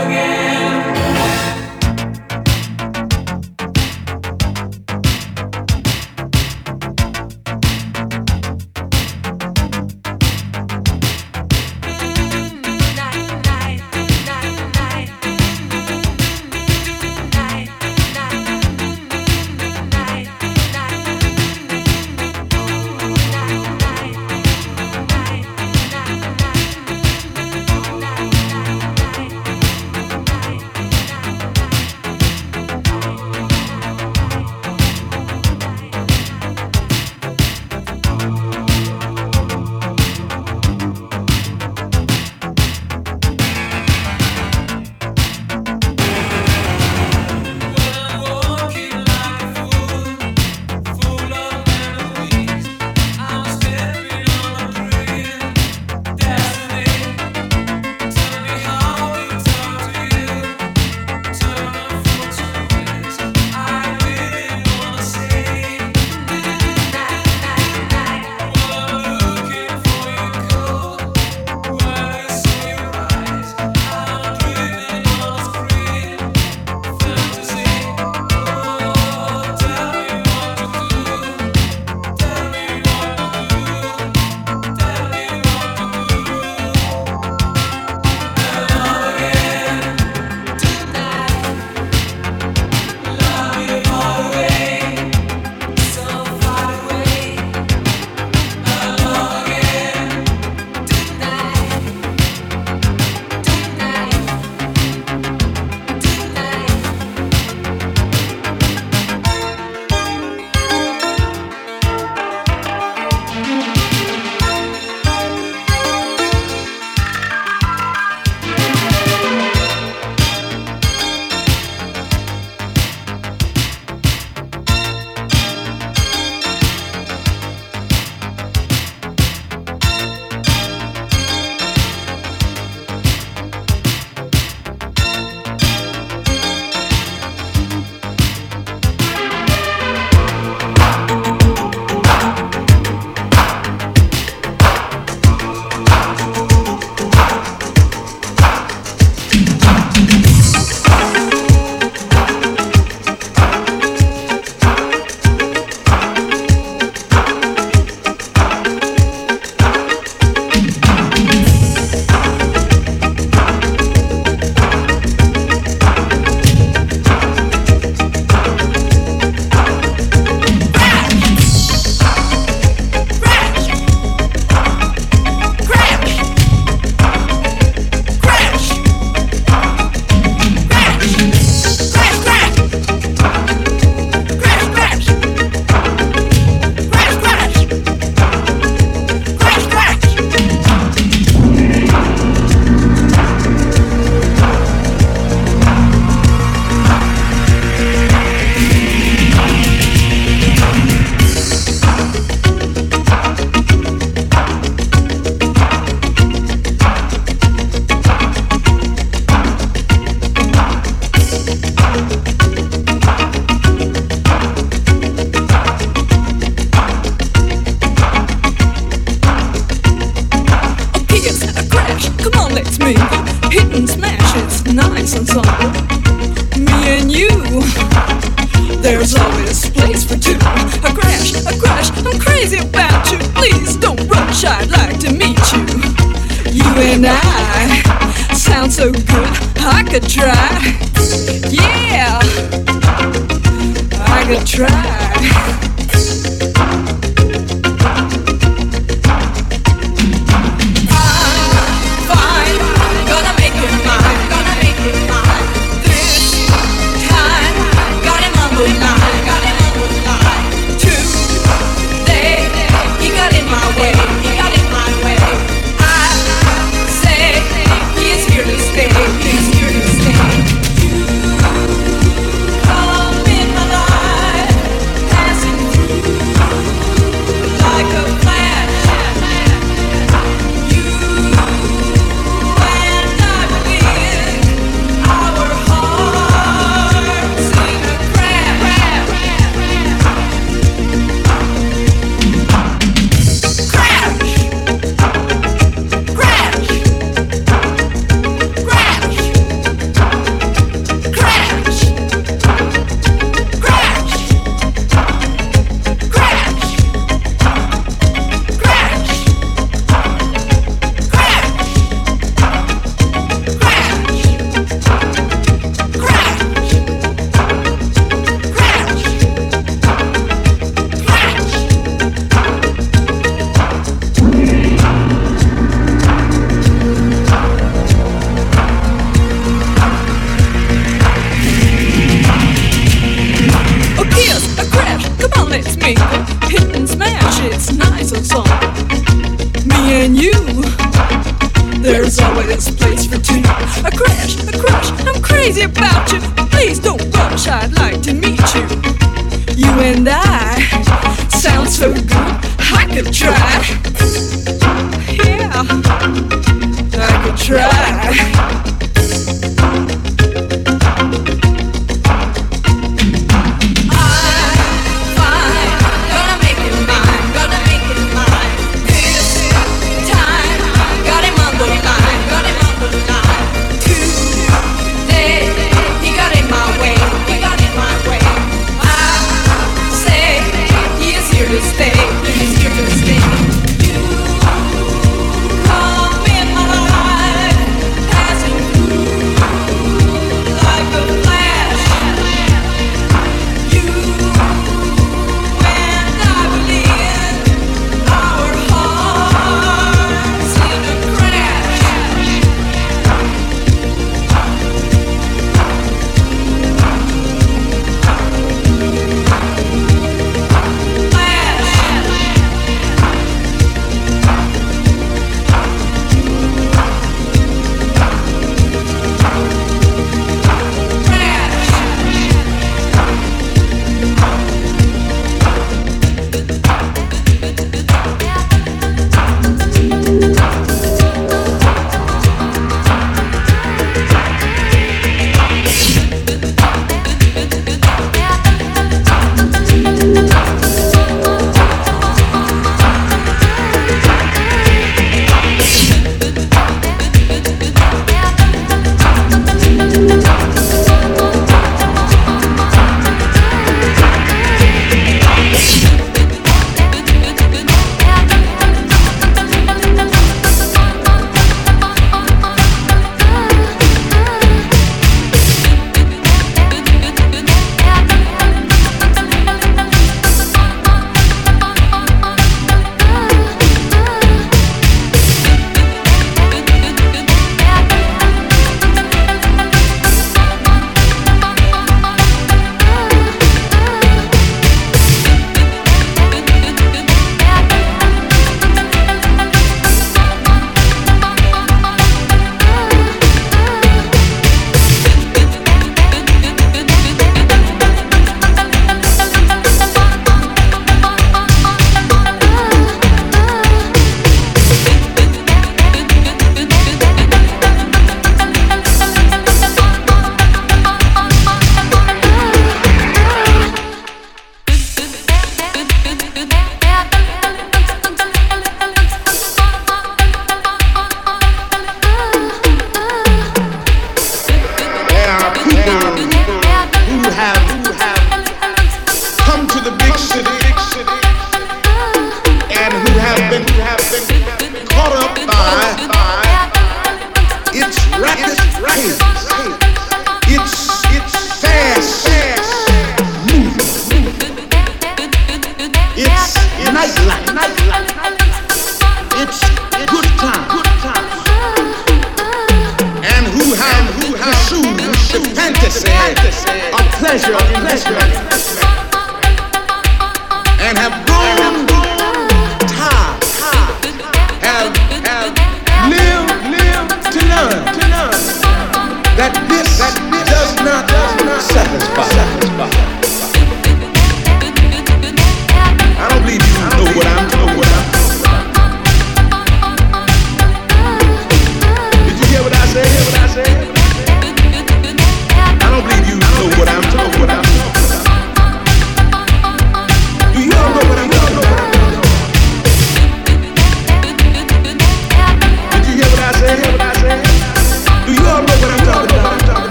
again.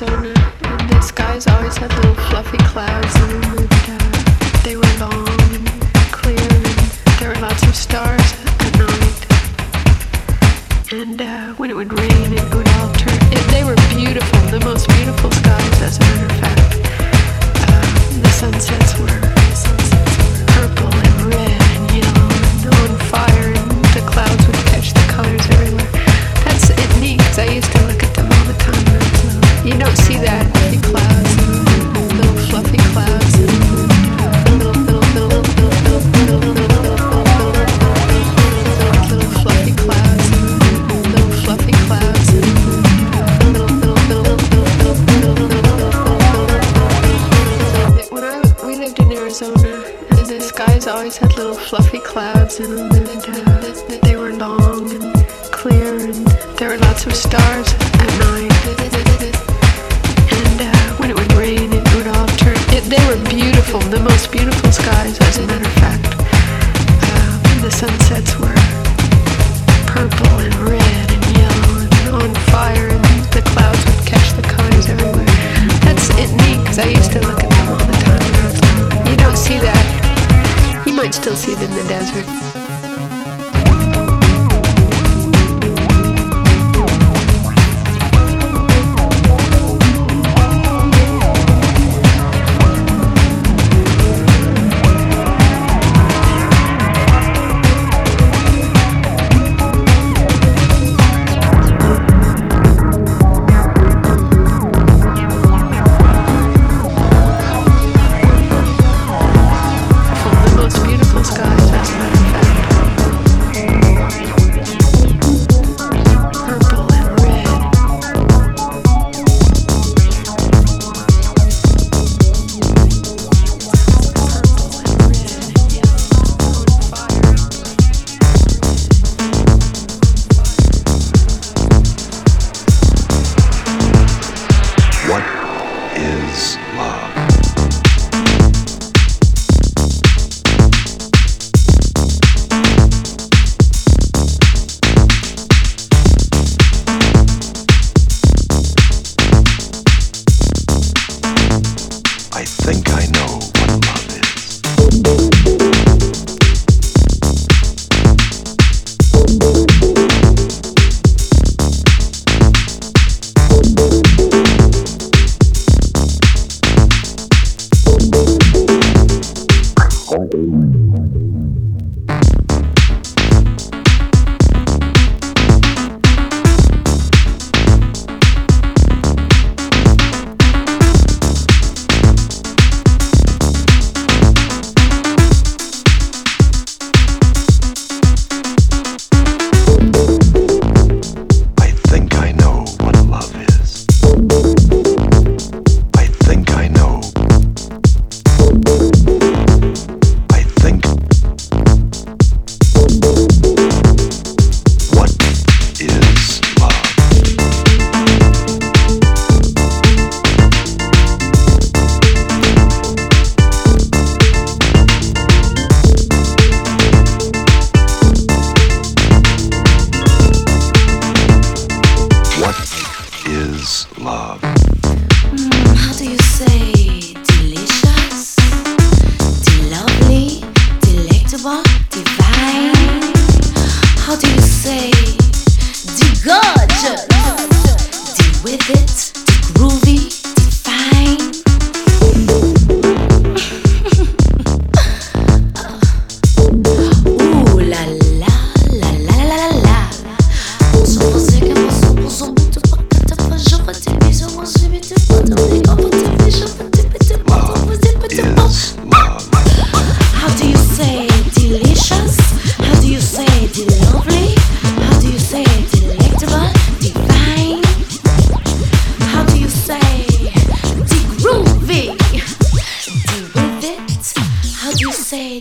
Arizona, and the skies always had little fluffy clouds.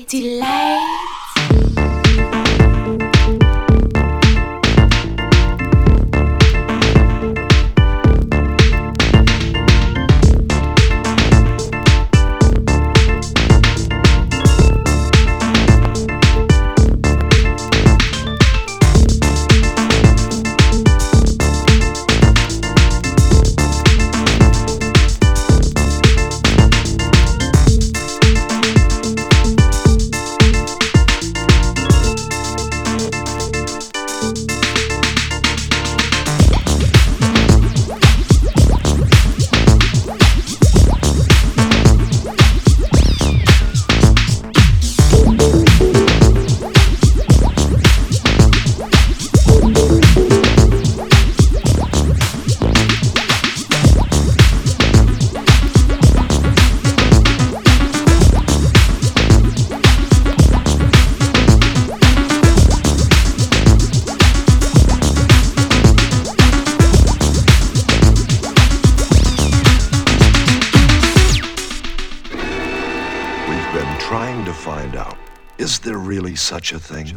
Pretty such a thing?